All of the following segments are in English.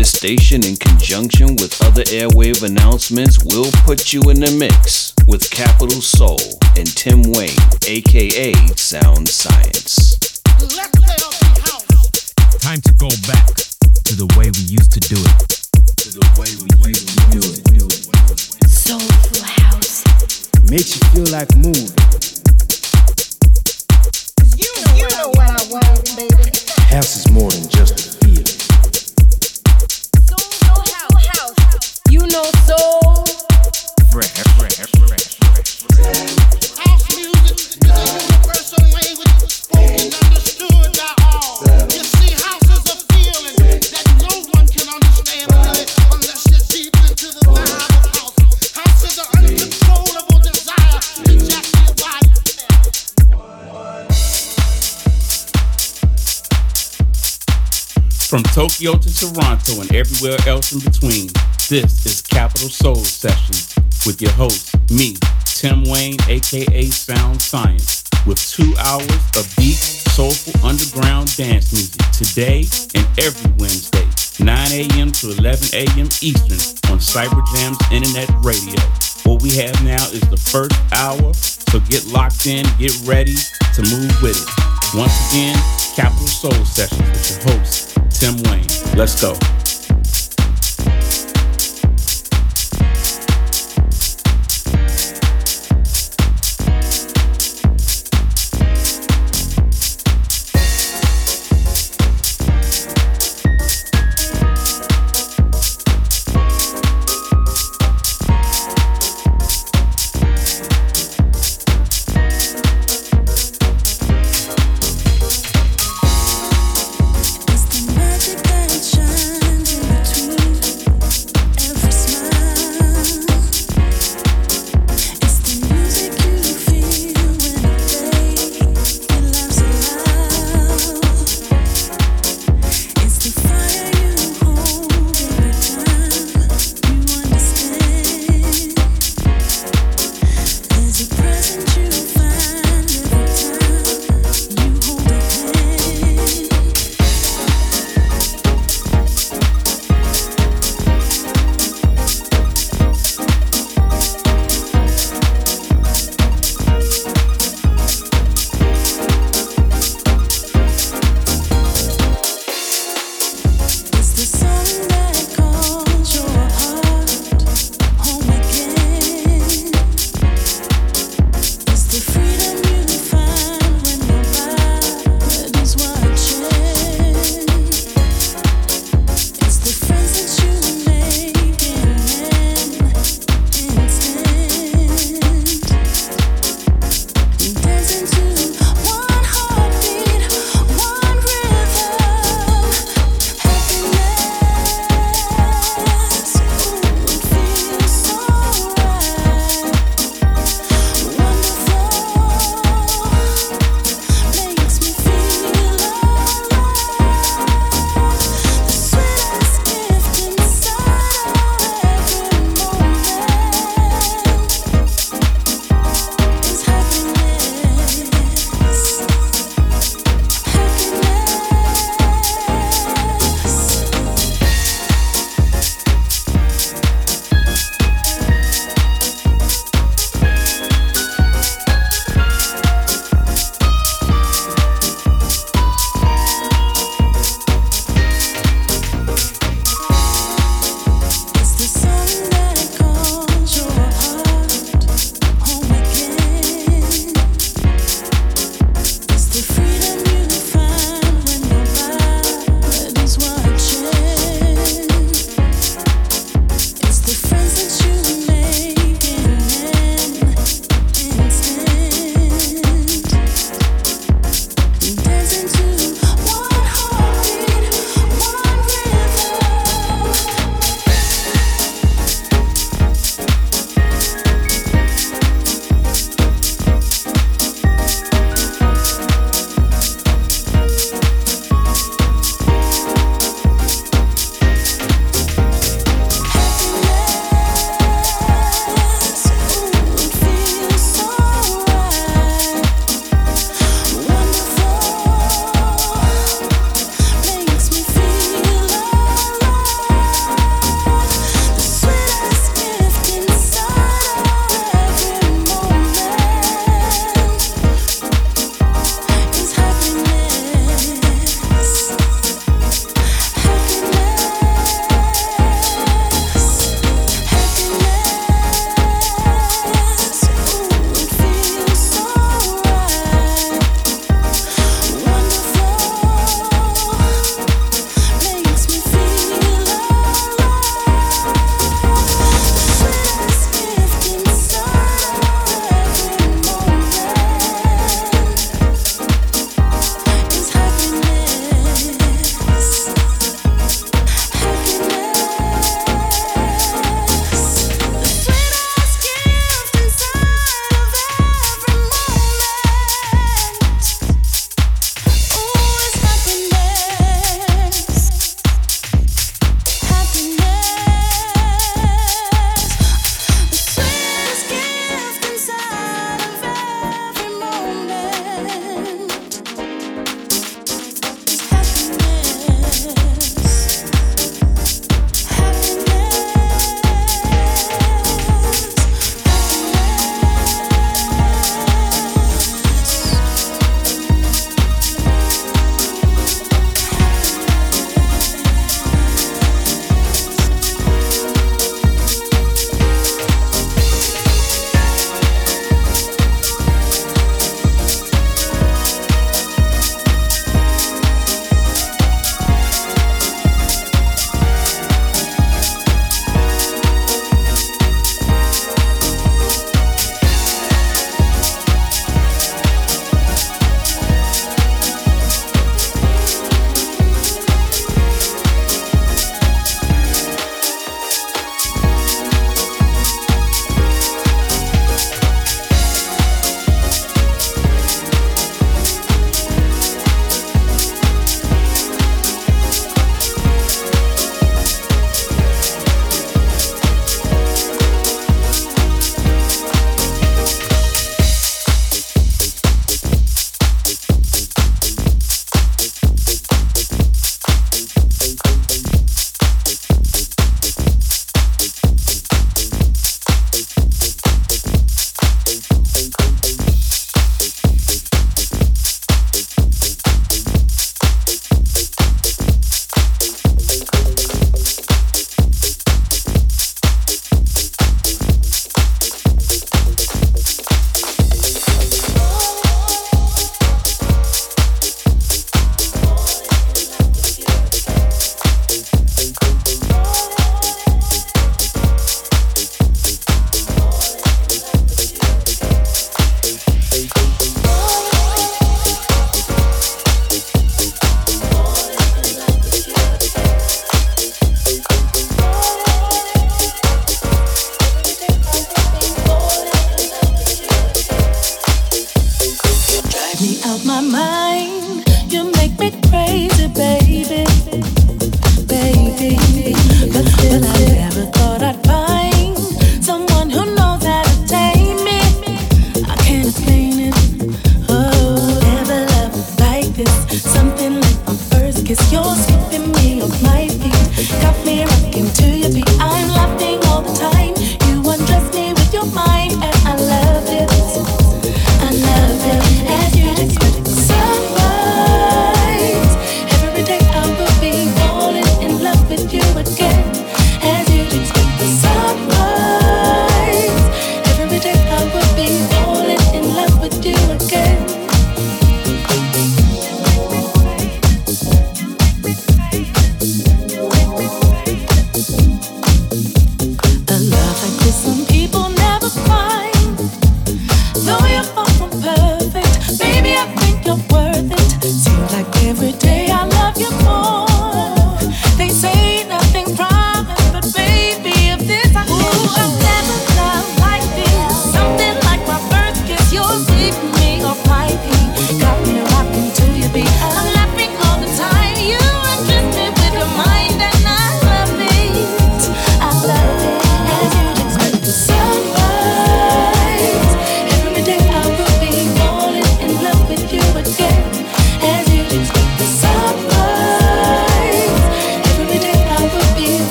This station, in conjunction with other airwave announcements, will put you in the mix with Capital Soul and Tim Wayne, aka Sound Science. Time to go back to the way we used to do it. To the way we used to do it. Soulful house. Makes you feel like moving. You know, you know what I want, baby. House is more than just Tokyo to Toronto and everywhere else in between, this is Capital Soul Sessions with your host, me, Tim Wayne, aka Sound Science, with two hours of deep, soulful underground dance music today and every Wednesday, 9 a.m. to 11 a.m. Eastern on Cyberjam's Internet Radio. What we have now is the first hour, so get locked in, get ready to move with it. Once again, Capital Soul Sessions with your host, Tim Wayne. Let's go.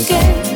again,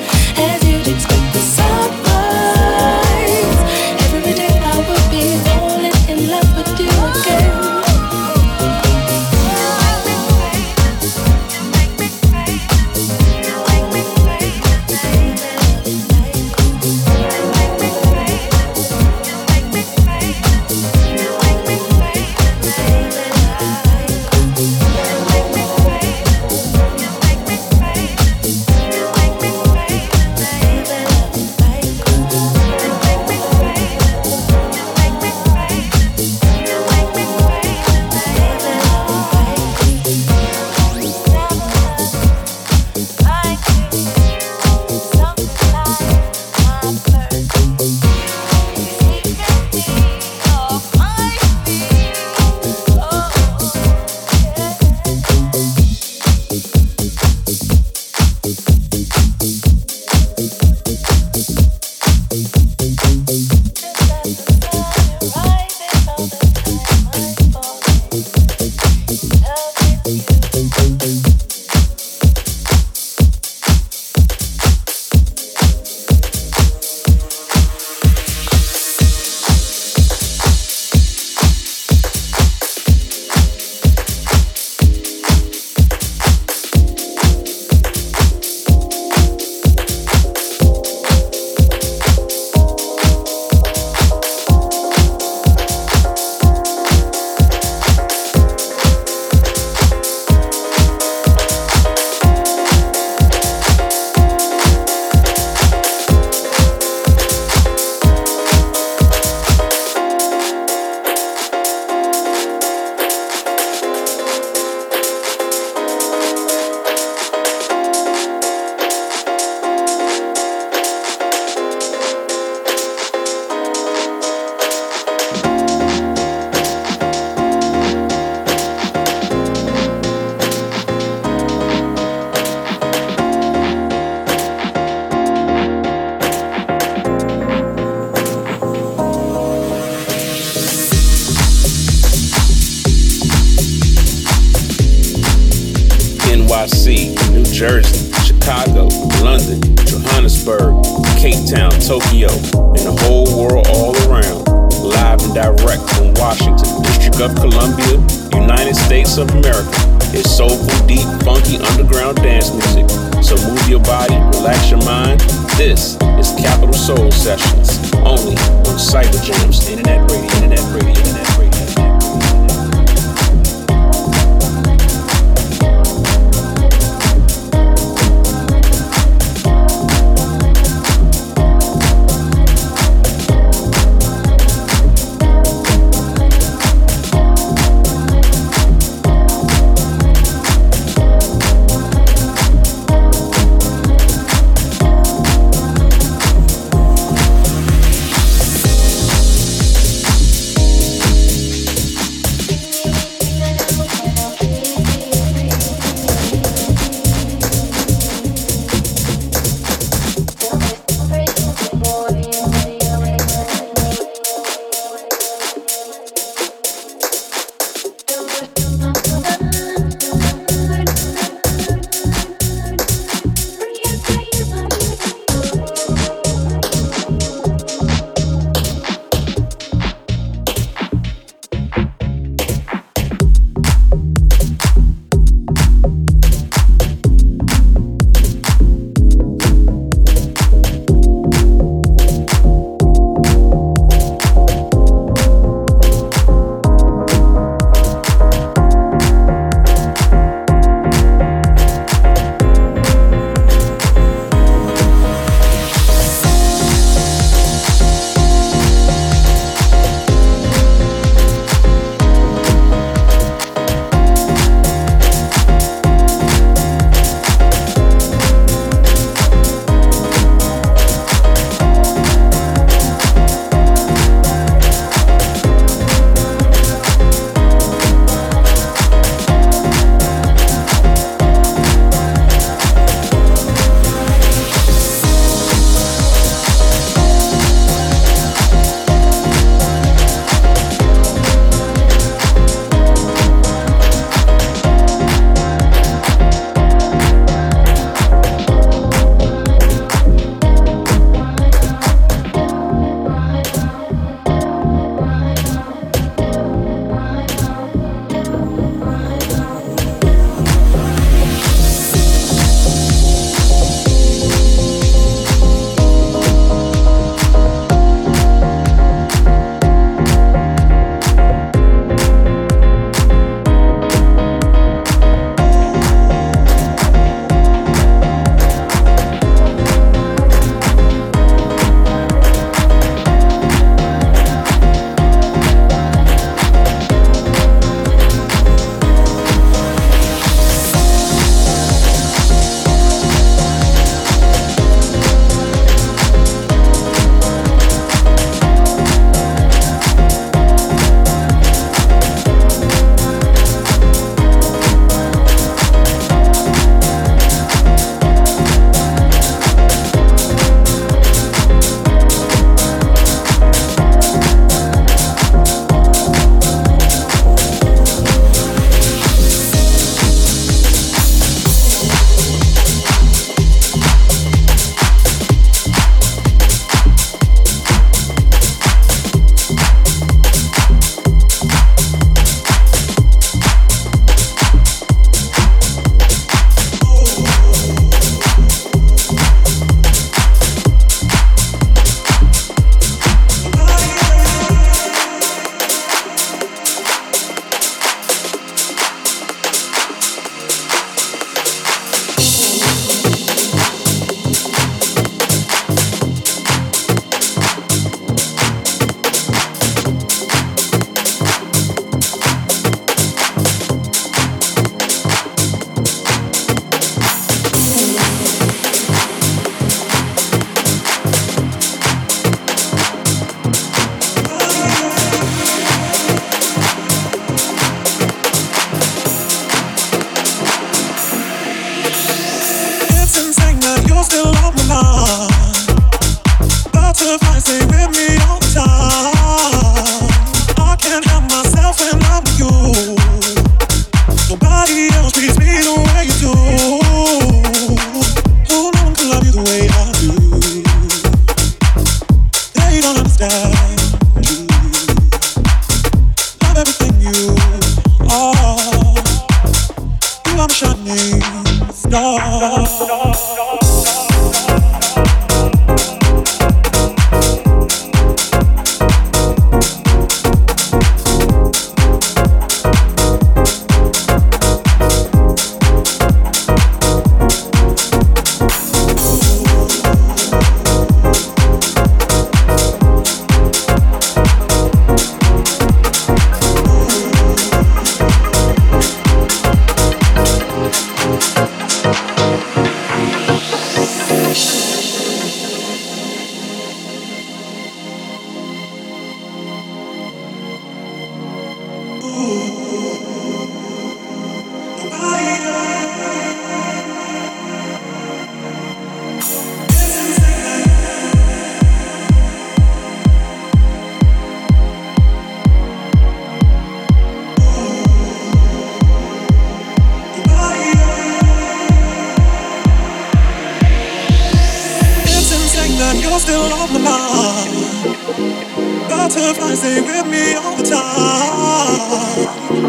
Butterflies, stay with me all the time.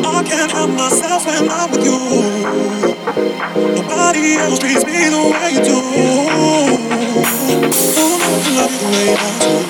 I can't help myself when I'm with you. Nobody else treats me the way you do. Oh, I love you the way I do.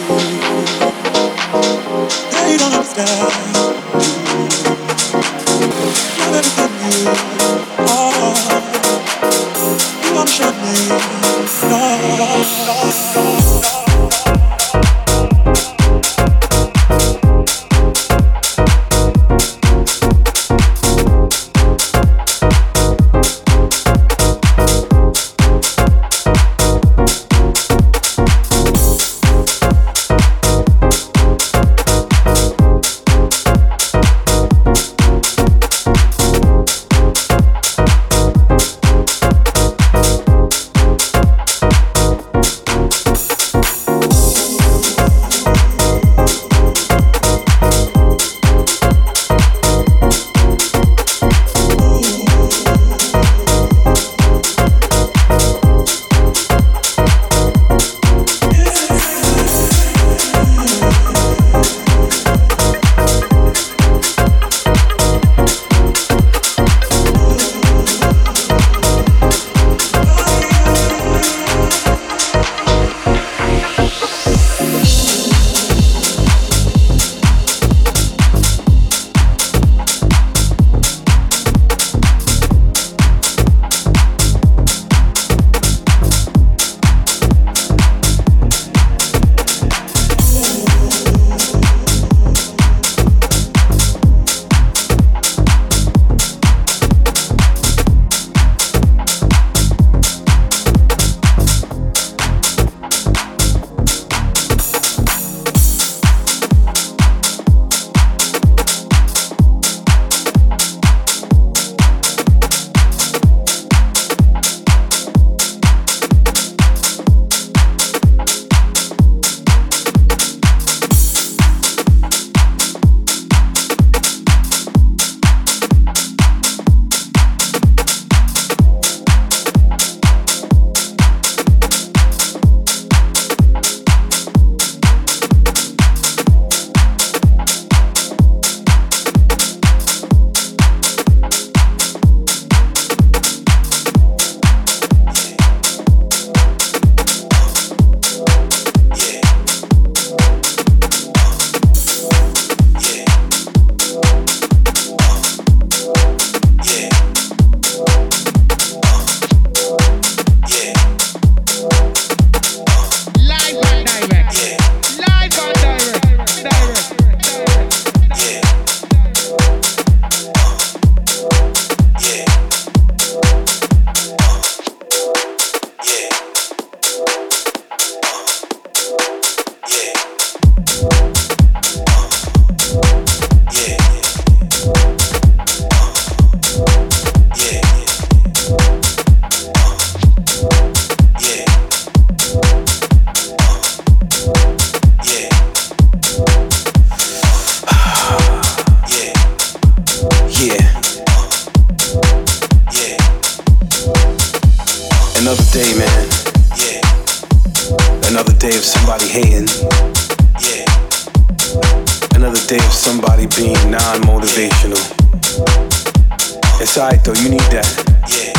Alright though, you need that. Yeah.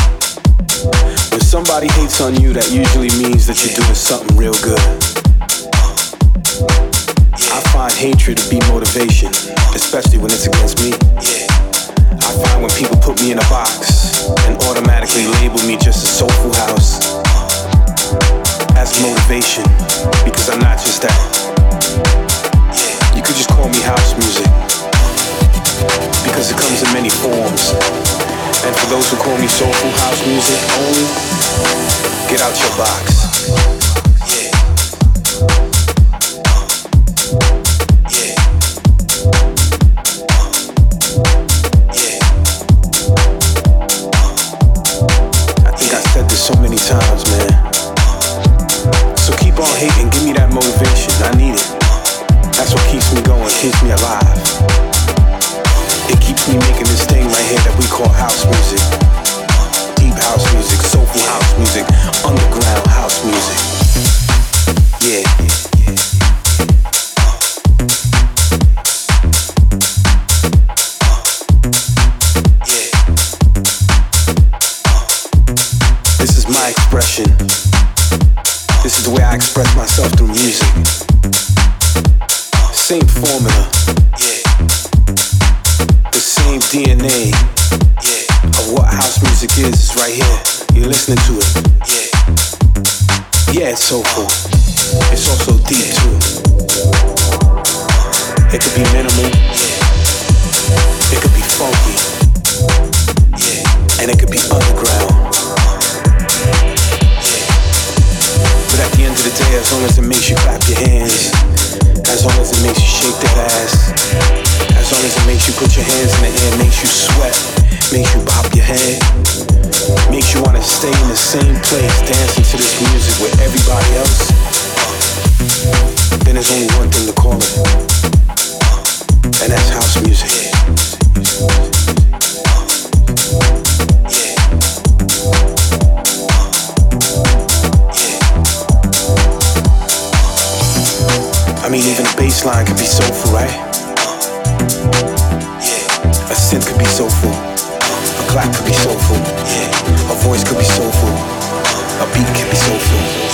When somebody hates on you, that usually means that you're doing something real good. I find hatred to be motivation, especially when it's against me. Yeah. I find when people put me in a box and automatically label me just a soulful house as motivation, because I'm not just that. You could just call me house music, because it comes in many forms. And for those who call me soulful house music only, get out your box. I think I said this so many times, man. So keep on hating, give me that motivation. I need it. That's what keeps me going, keeps me alive. Myself through music. Same formula. Yeah. The same DNA Yeah. of what house music is is right here. You're listening to it. Yeah, it's so soulful. It's also deep too. It could be minimal. As long as it makes you clap your hands, as long as it makes you shake that ass, as long as it makes you put your hands in the air, makes you sweat, makes you bop your head, makes you wanna stay in the same place dancing to this music with everybody else, then there's only one thing to call it. And that's house music. Mean, even a bass line could be soulful, right? A synth could be soulful. A clap could be soulful. A voice could be soulful. A beat could be soulful.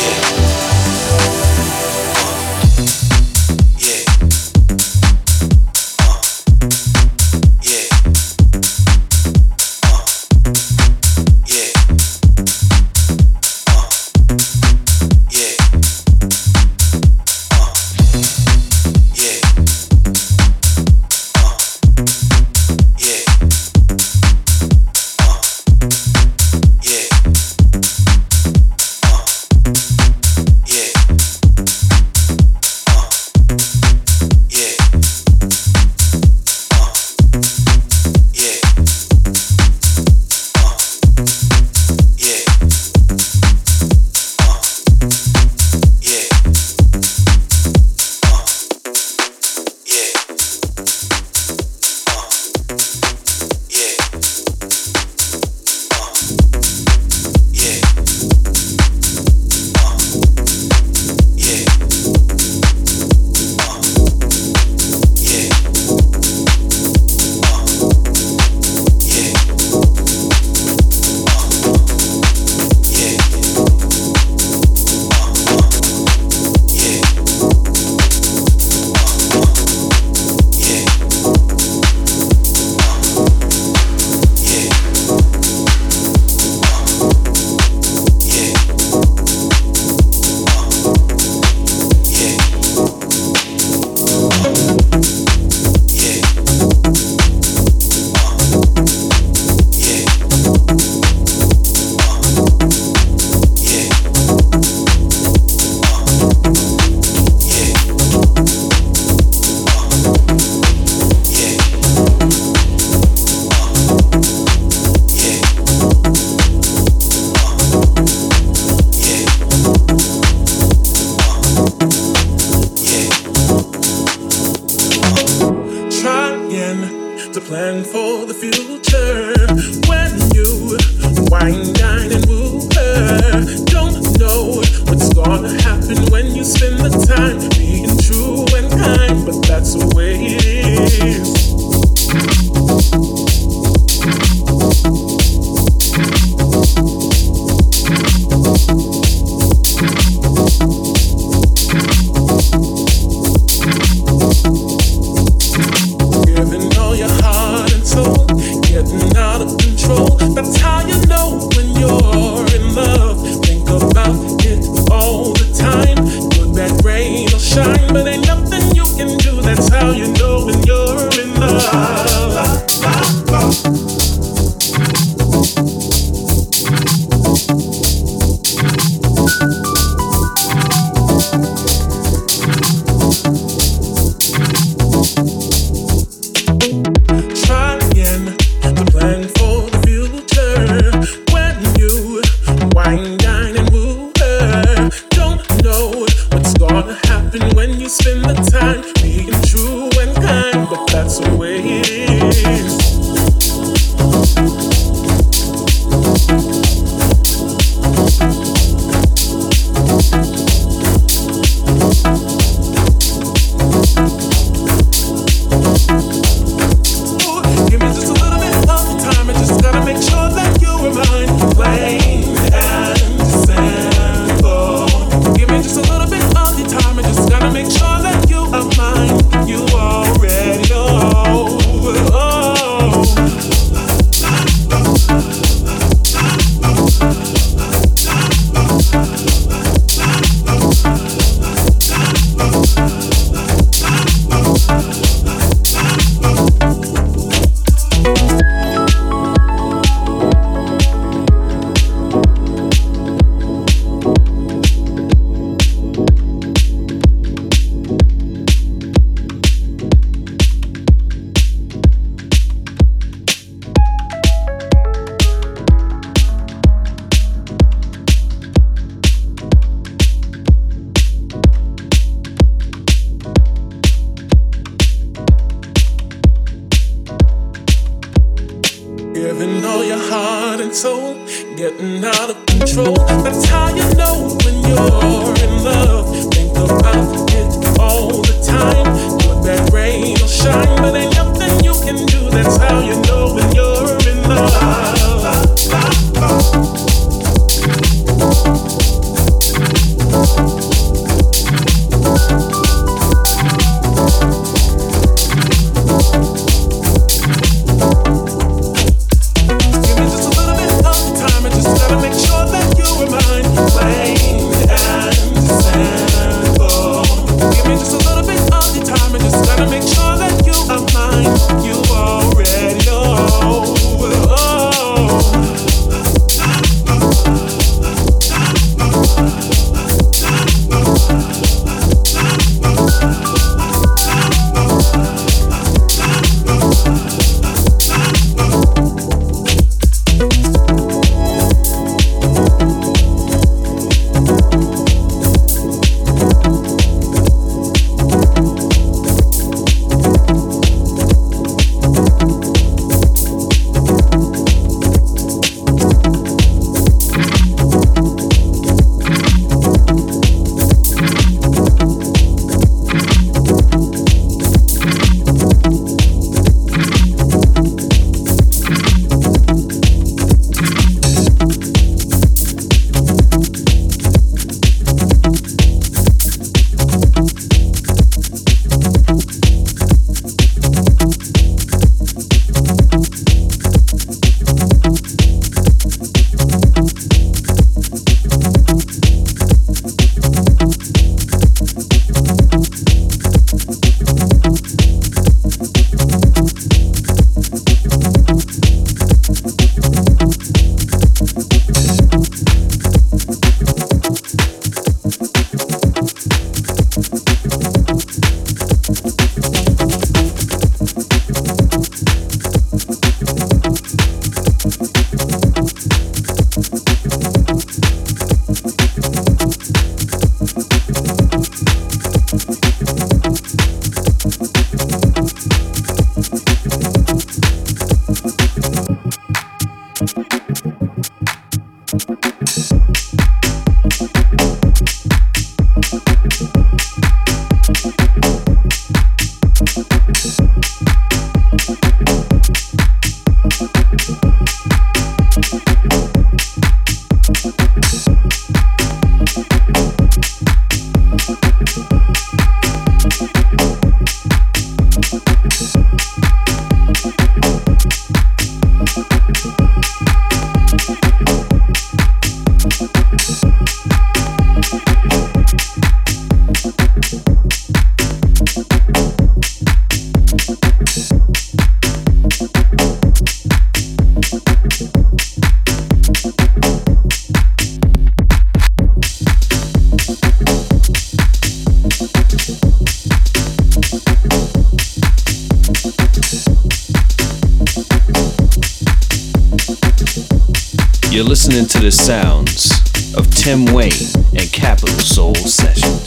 You're listening to the sounds of Tim Wayne and Capital Soul Sessions.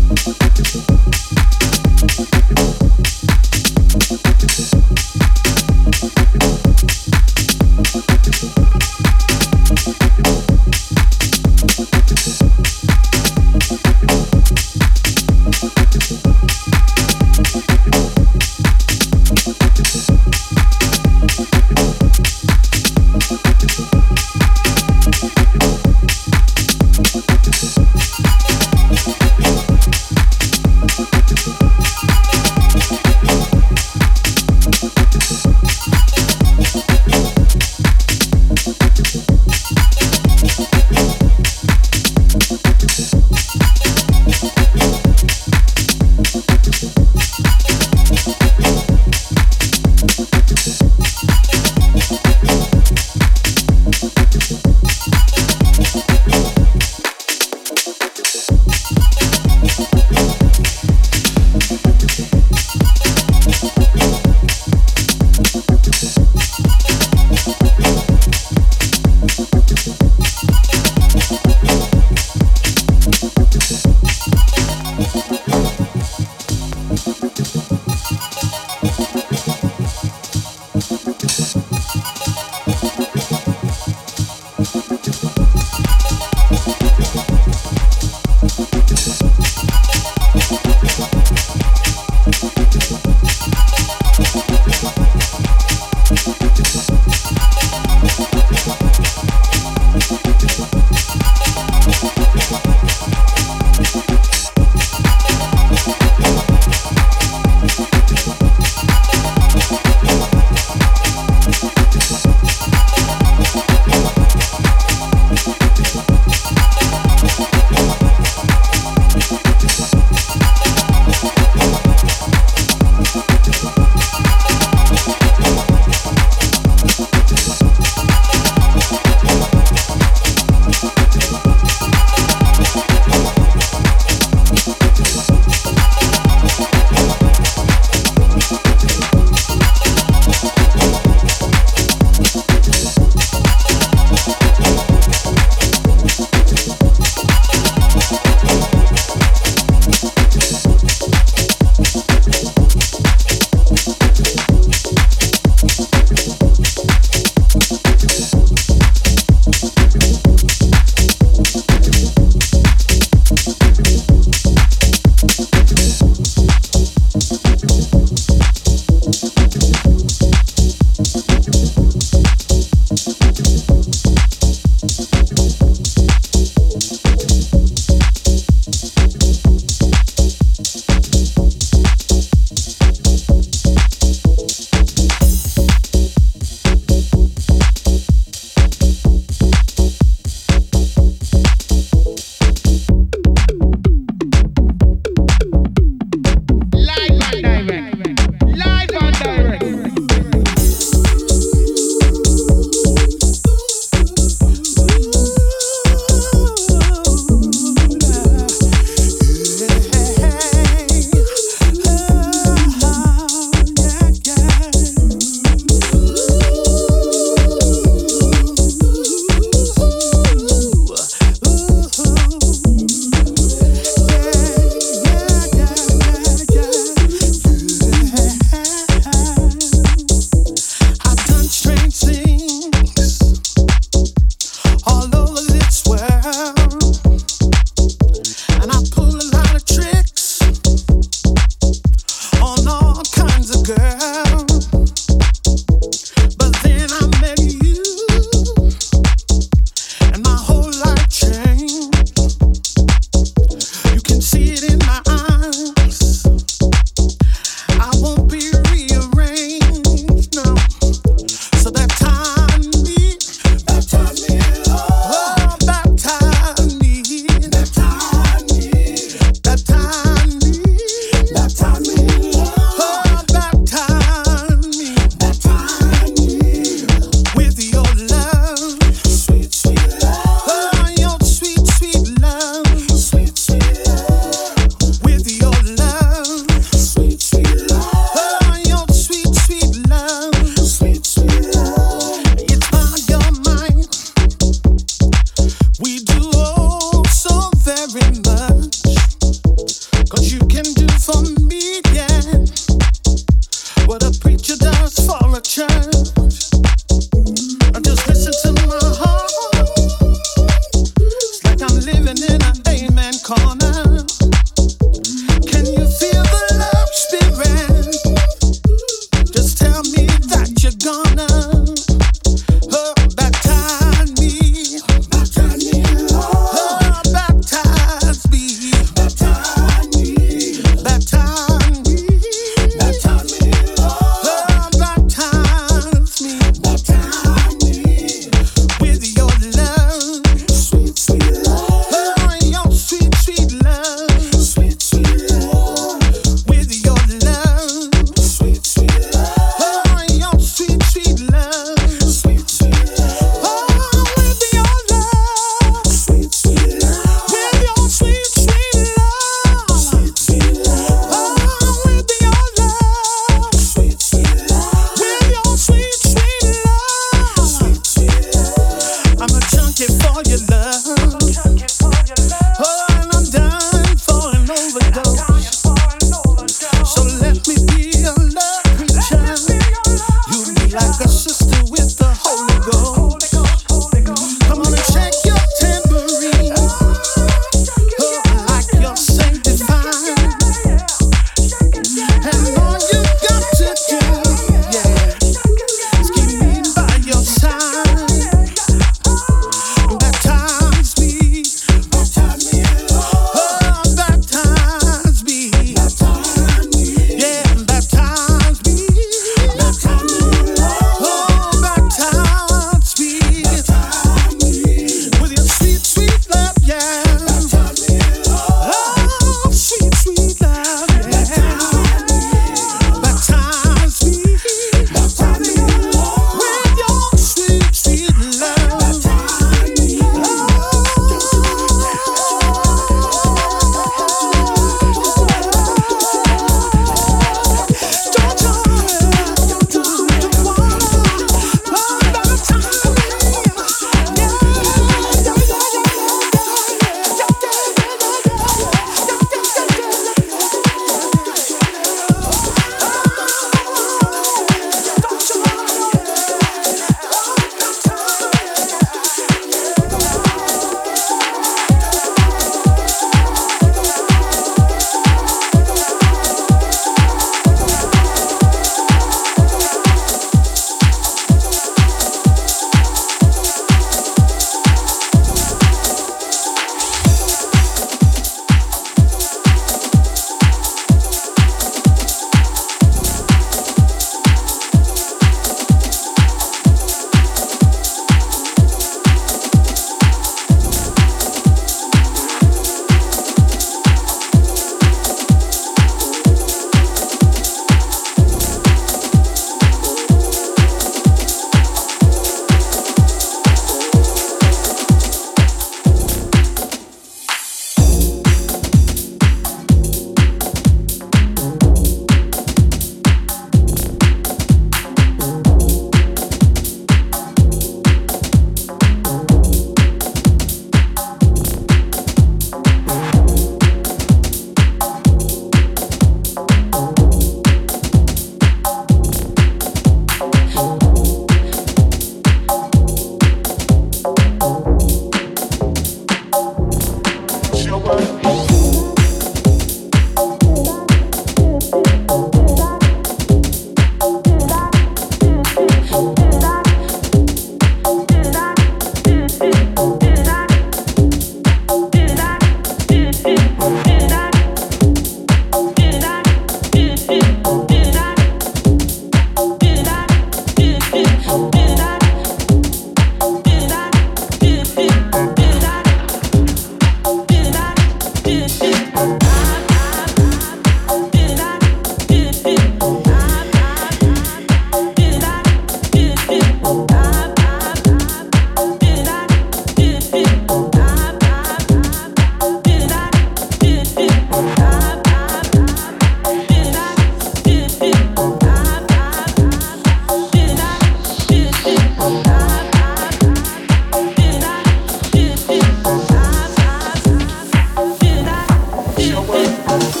Your world.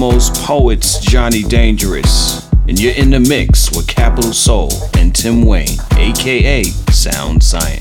Foremost poets, Johnny Dangerous. And you're in the mix with Capital Soul and Tim Wayne, aka Sound Science.